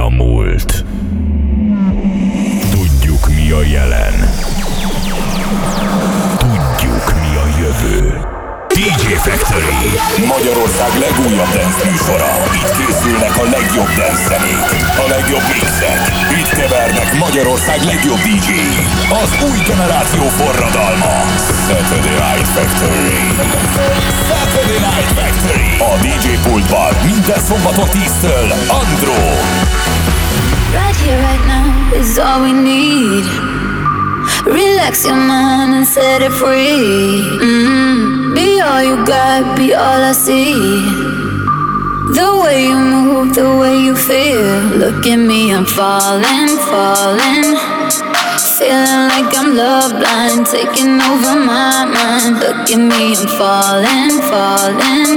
a múlt. Tudjuk mi a jelen. Factory Magyarország legújabb dance műsora. Itt készülnek a legjobb dance zenék, a legjobb mixek. Itt kevernek Magyarország legjobb dj Az új generáció forradalma. Saturday Night Factory. Saturday Night Factory. A DJ pultban minden szombaton 10-től Andro. Right here, right now is all we need. Relax your mind and set it free. Mm-hmm. Be all you got, be all I see. The way you move, the way you feel. Look at me, I'm falling, falling. Feeling like I'm love blind, taking over my mind. Look at me, I'm falling, falling.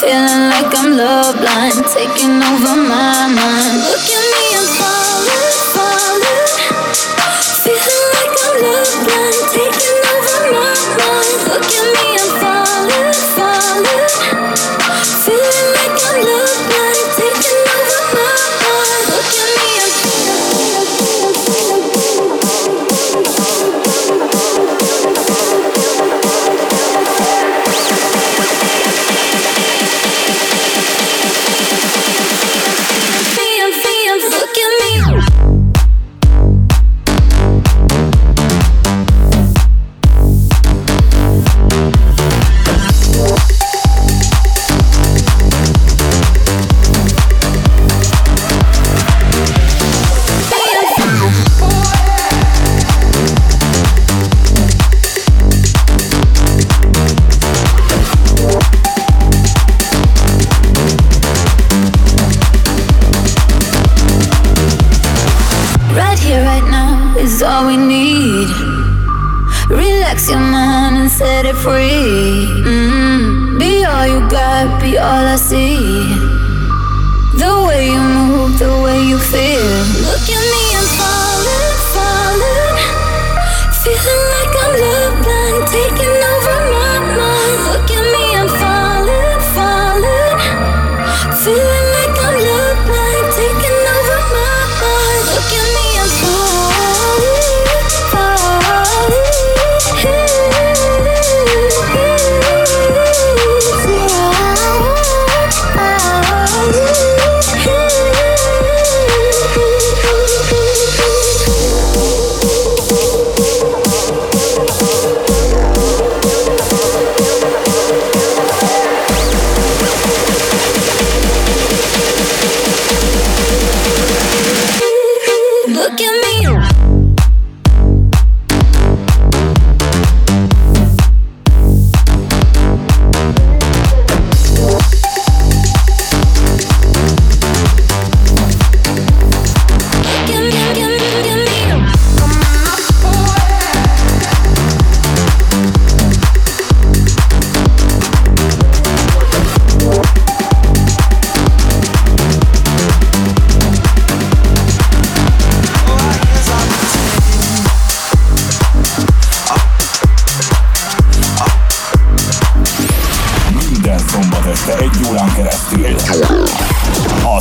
Feeling like I'm love blind, taking over my mind. Look at me, I'm falling, falling. Feeling like I'm love blind, taking over. Look at me, I'm falling, falling. Feeling like I'm love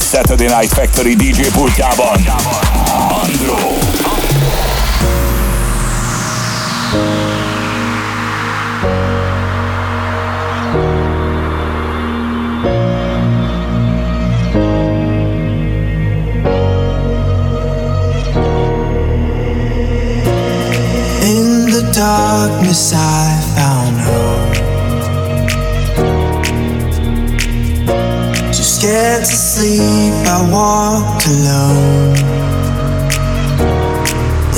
Saturday Night Factory DJ pultjában. Andro. In the darkness, I found hope. Too scared to sleep, I walk alone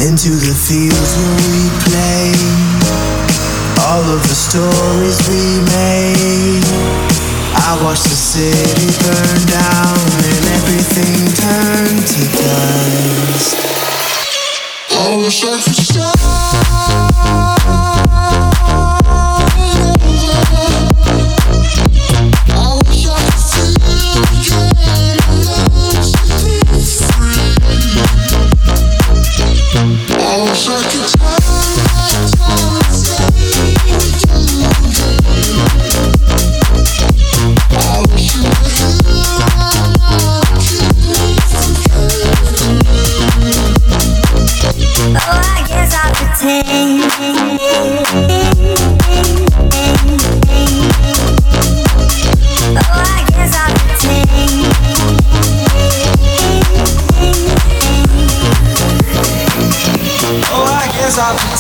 into the fields where we play. All of the stories we made. I watched the city burn down and everything turn to dust. I wish I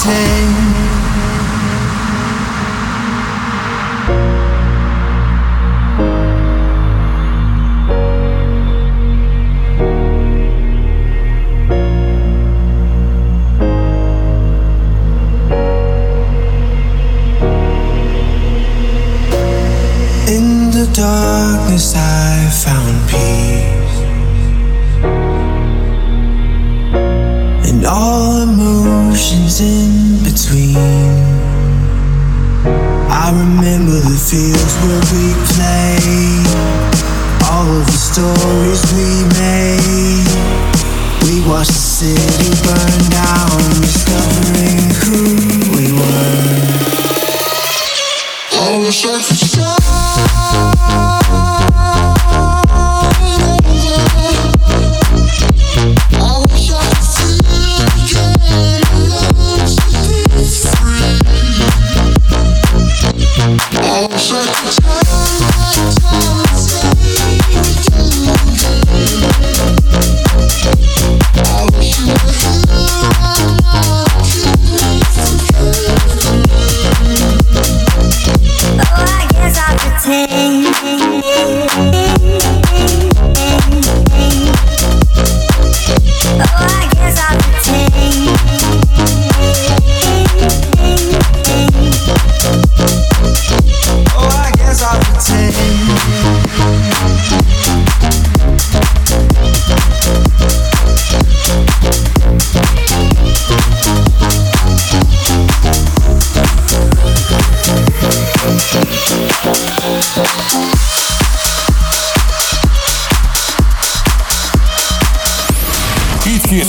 pretend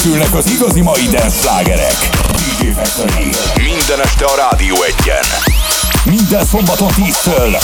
készülnek az igazi mai dance slágerek. DJ Factory. Minden este a Rádió egyen. Minden szombaton 10-től.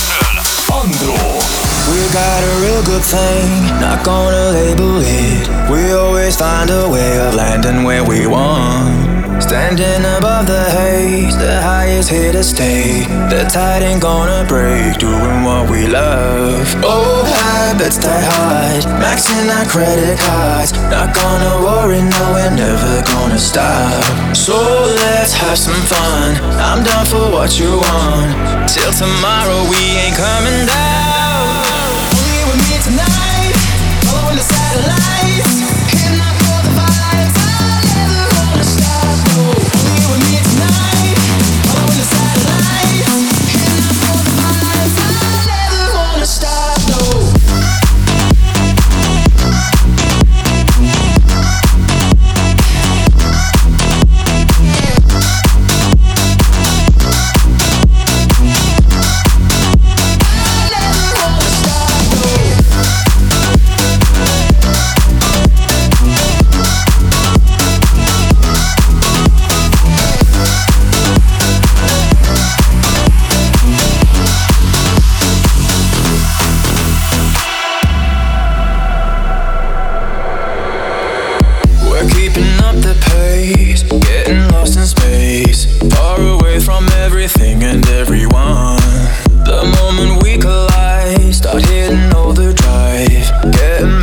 Andro. We got a real good thing, not gonna label it. We always find a way of landing where we want. Standing above the haze, the highest here to stay. The tide ain't gonna break, doing what we love. Old habits die hard, maxing our credit cards. Not gonna worry, no, we're never gonna stop. So let's have some fun. I'm down for what you want. Till tomorrow, we ain't coming down. With me tonight, Rádió egyen. Are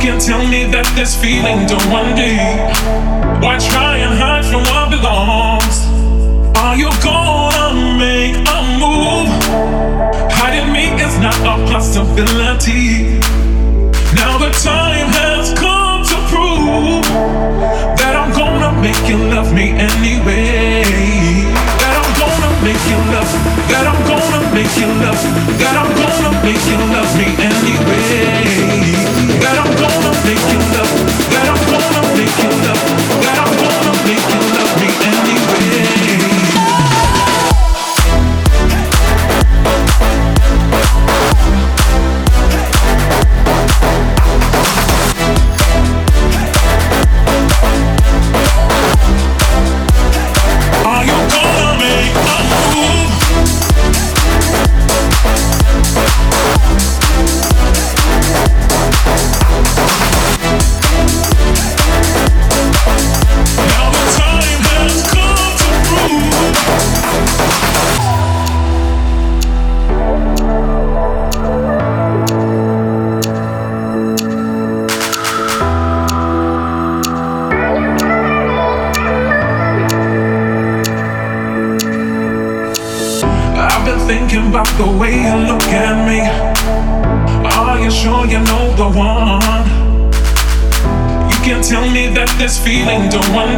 can't tell me that this feeling don't want me. Why try and hide from what belongs? Are you gonna make a move? Hiding me is not a possibility. Now the time has come to prove that I'm gonna make you love me anyway make you love I'm gonna make you love I'm gonna make you love me anyway. I'm gonna make you love I'm gonna make you love I'm gonna make you love me anyway. feeling, don't want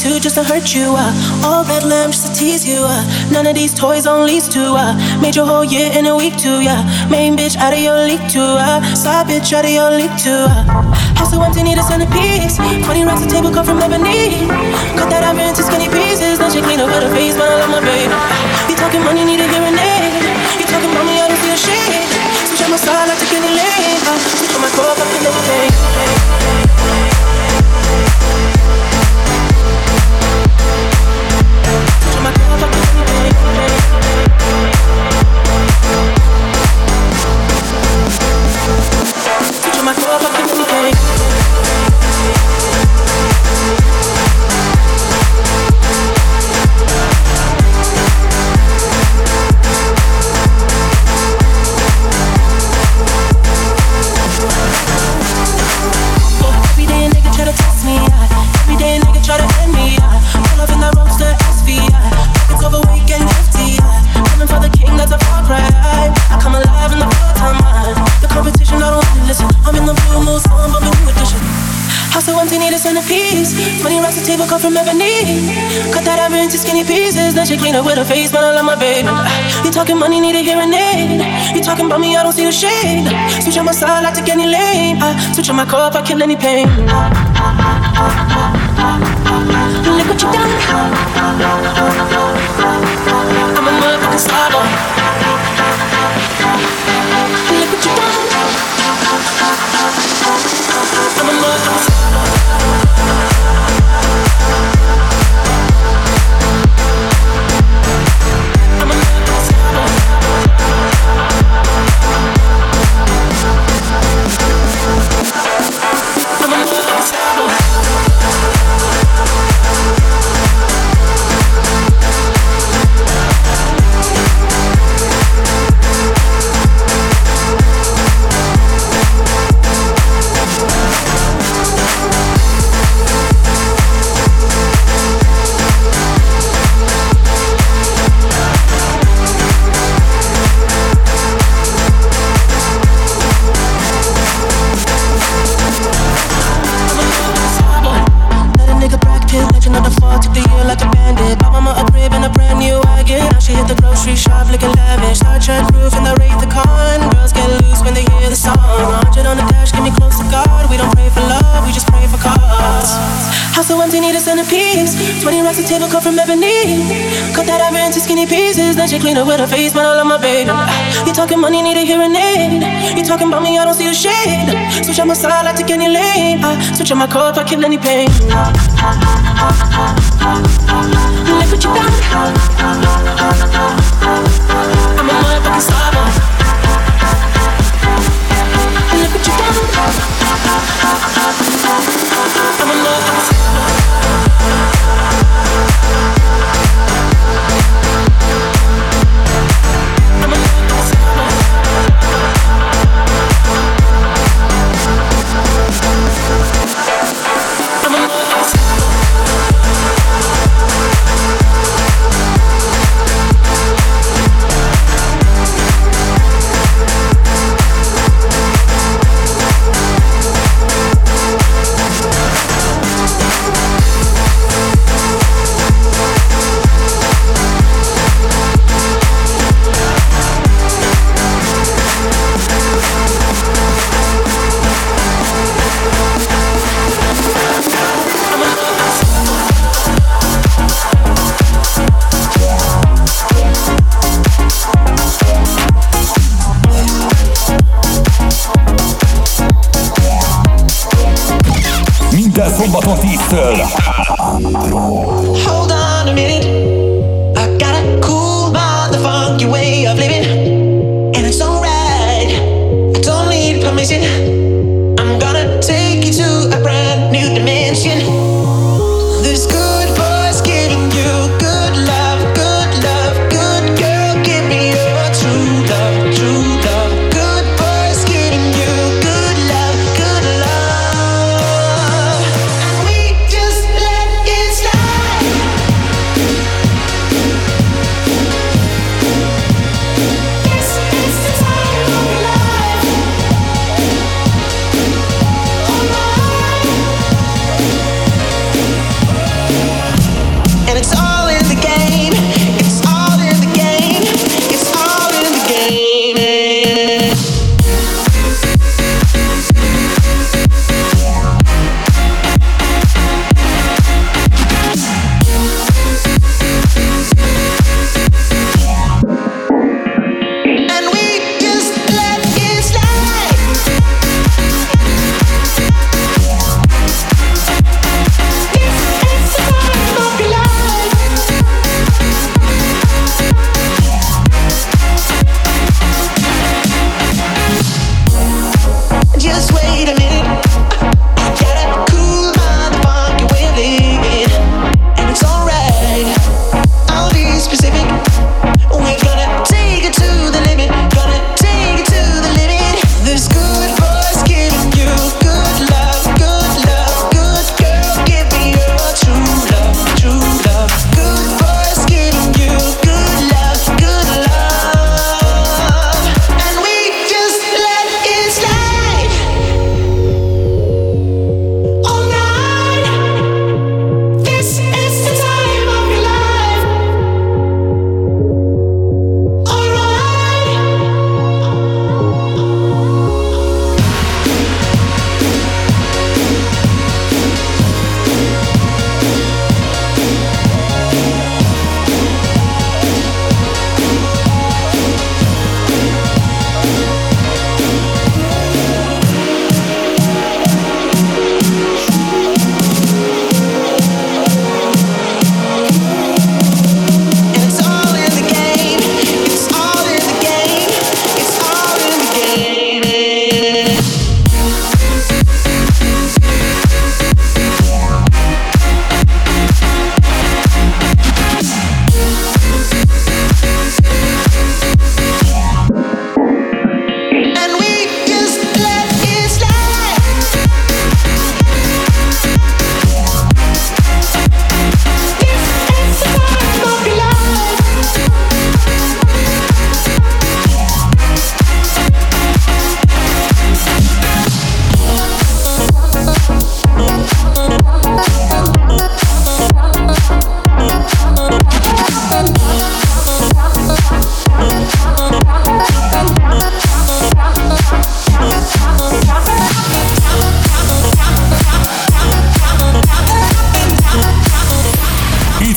two just to hurt you. Uh, all red lamb just to tease you. Uh, none of these toys on lease to. Uh, made your whole year in a week too. Yeah, main bitch out of your league too. Uh, side bitch out of your league too. Uh, house so empty, need a centerpiece. Twenty racks a table cut from ebony. Cut that iron into skinny pieces. Then she clean up with her face, but I love my baby. You talking money, need a hearing any pain. She clean up with her face, man, I love my baby. Ah, you talking money, need a hearing aid. You talking about me, I don't see the shade. Switch on my side, I take any lane. I switch on my car if I kill any pain. Look what you done. Minden szombaton 10-től. Hold on a minute. I got a cool mind, the funky way of living. And it's alright. I don't need permission.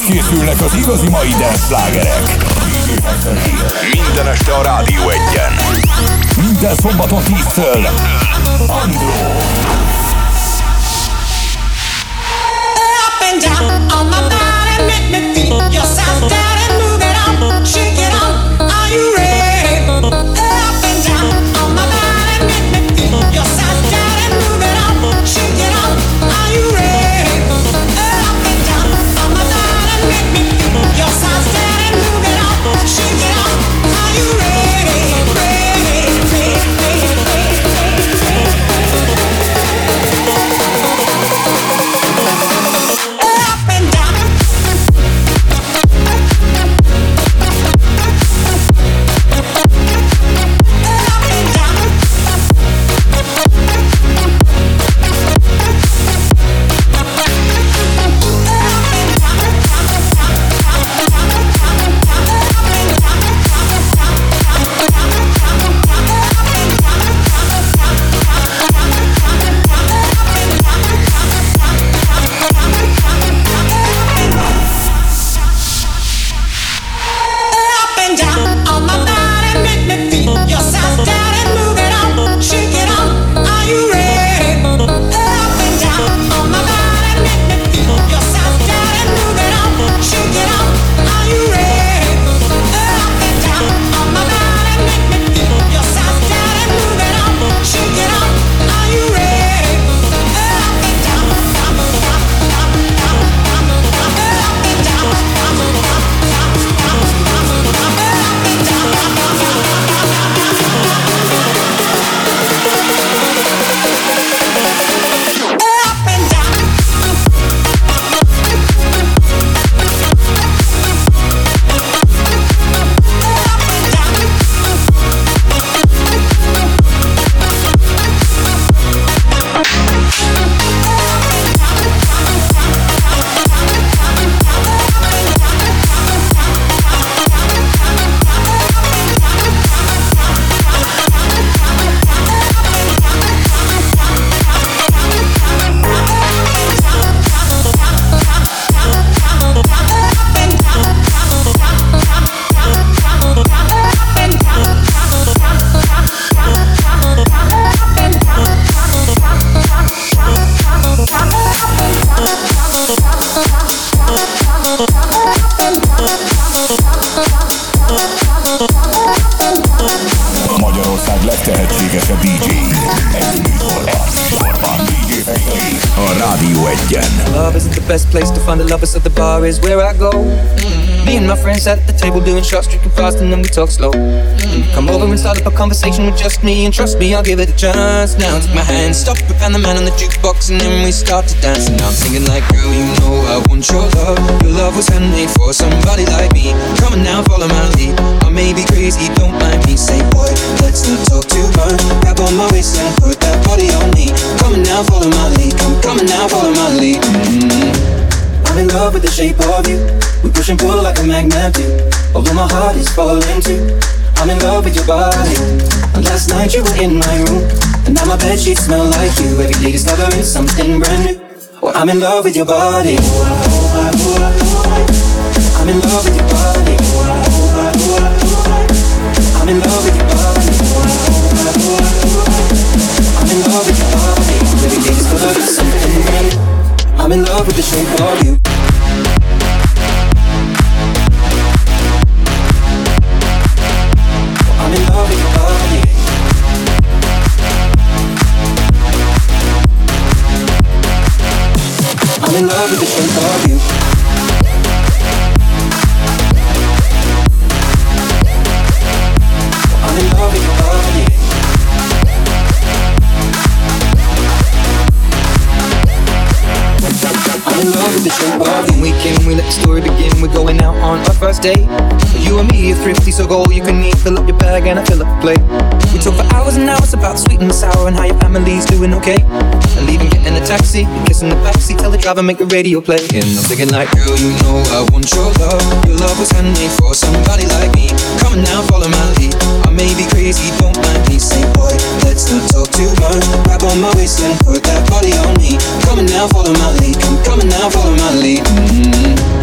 most készülnek az igazi mai dance Minden este a Rádió egyen. Minden szombaton 10-től. Andró. Up and down on my body, make me feel yourself down. Table doing shots, drinking fast, and then we talk slow. Mm-hmm. Come over and start up a conversation with just me, and trust me, I'll give it a chance. Now take my hand, stop Van the Man on the jukebox, and then we start to dance. And I'm singing like, girl, you know I want your love. Your love was handmade for somebody like me. Come on now, follow my lead. I may be crazy, don't mind me. Say, boy, let's not talk too much. Grab on my waist and put that body on me. Come on now, follow my lead. Come, come on now, follow my lead. Mm-hmm. I'm in love with the shape of you. We push and pull like a magnet do. Although my heart is falling too. I'm in love with your body. And last night you were in my room. And now my bed sheets smell like you. Every day discovering something brand new. Well, I'm in love with your body. I'm in love with your body. I'm in love with your body. I'm in love with your body. Every day discovering something brand new. I'm in love with the shape of you. I'm in love with the shape of you. I'm in love with your body. in love with the of you. Weekend, we let the story begin. We're going out on our first date. You and me are thrifty, so go all you can eat. Fill up your bag and I fill up the plate. We talk for hours and hours about sweet and sour and how your family's doing okay. I leave and leaving, getting a taxi, kissing the backseat, tell the driver make the radio play. And I'm thinking like, girl, you know I want your love. Your love was handmade for somebody like me. Come on now, follow my lead. I may be crazy, don't mind me. Say, boy, let's not talk too much. Grab on my waist and put that body on me. Come on now, follow my lead. Come, coming now, follow my lead. Mm-hmm.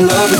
In love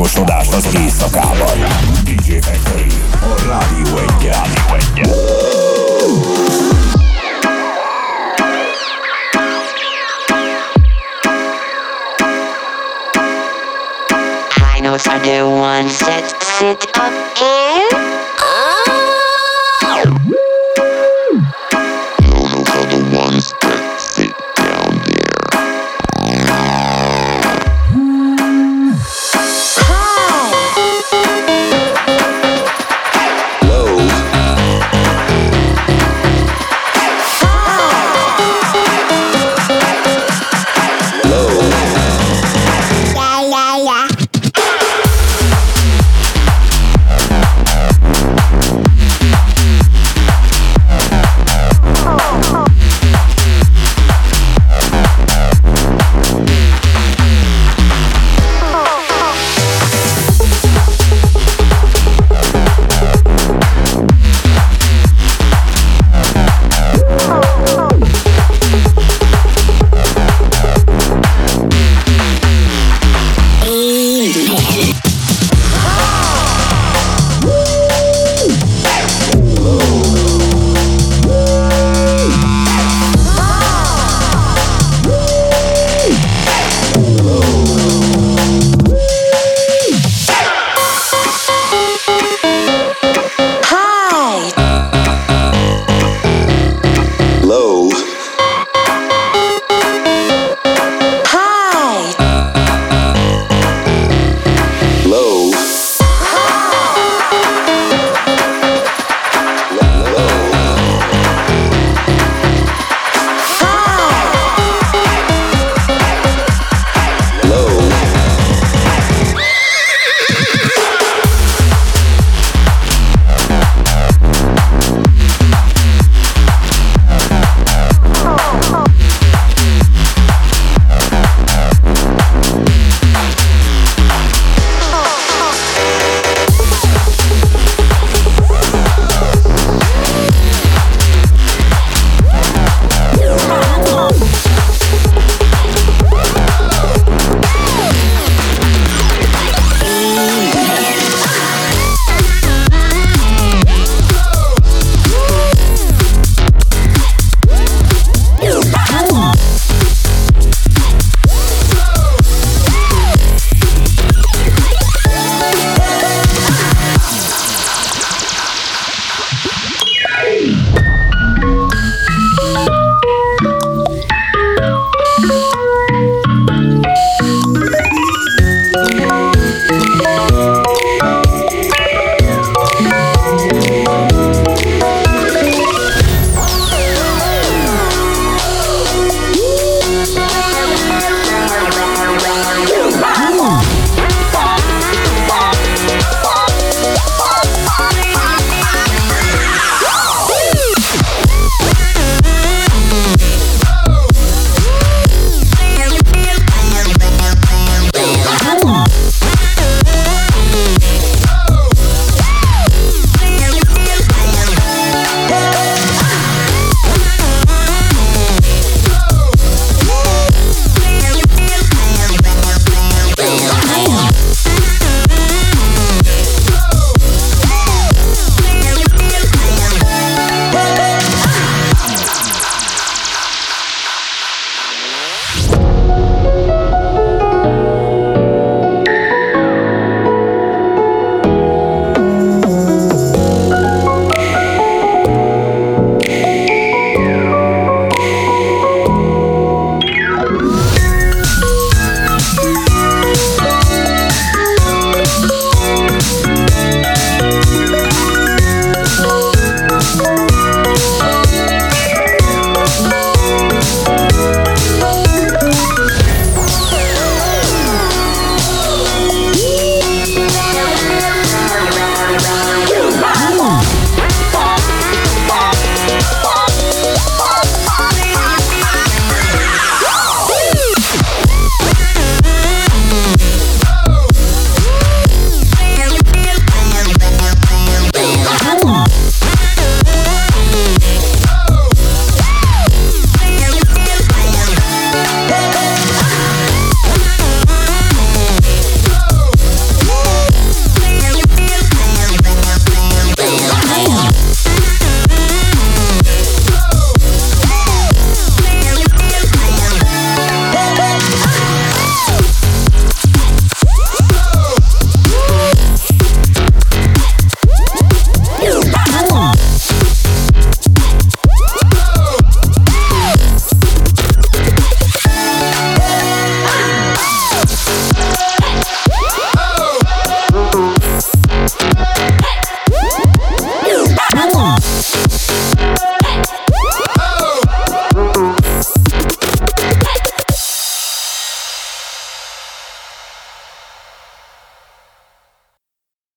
gostou da fazenda, socar.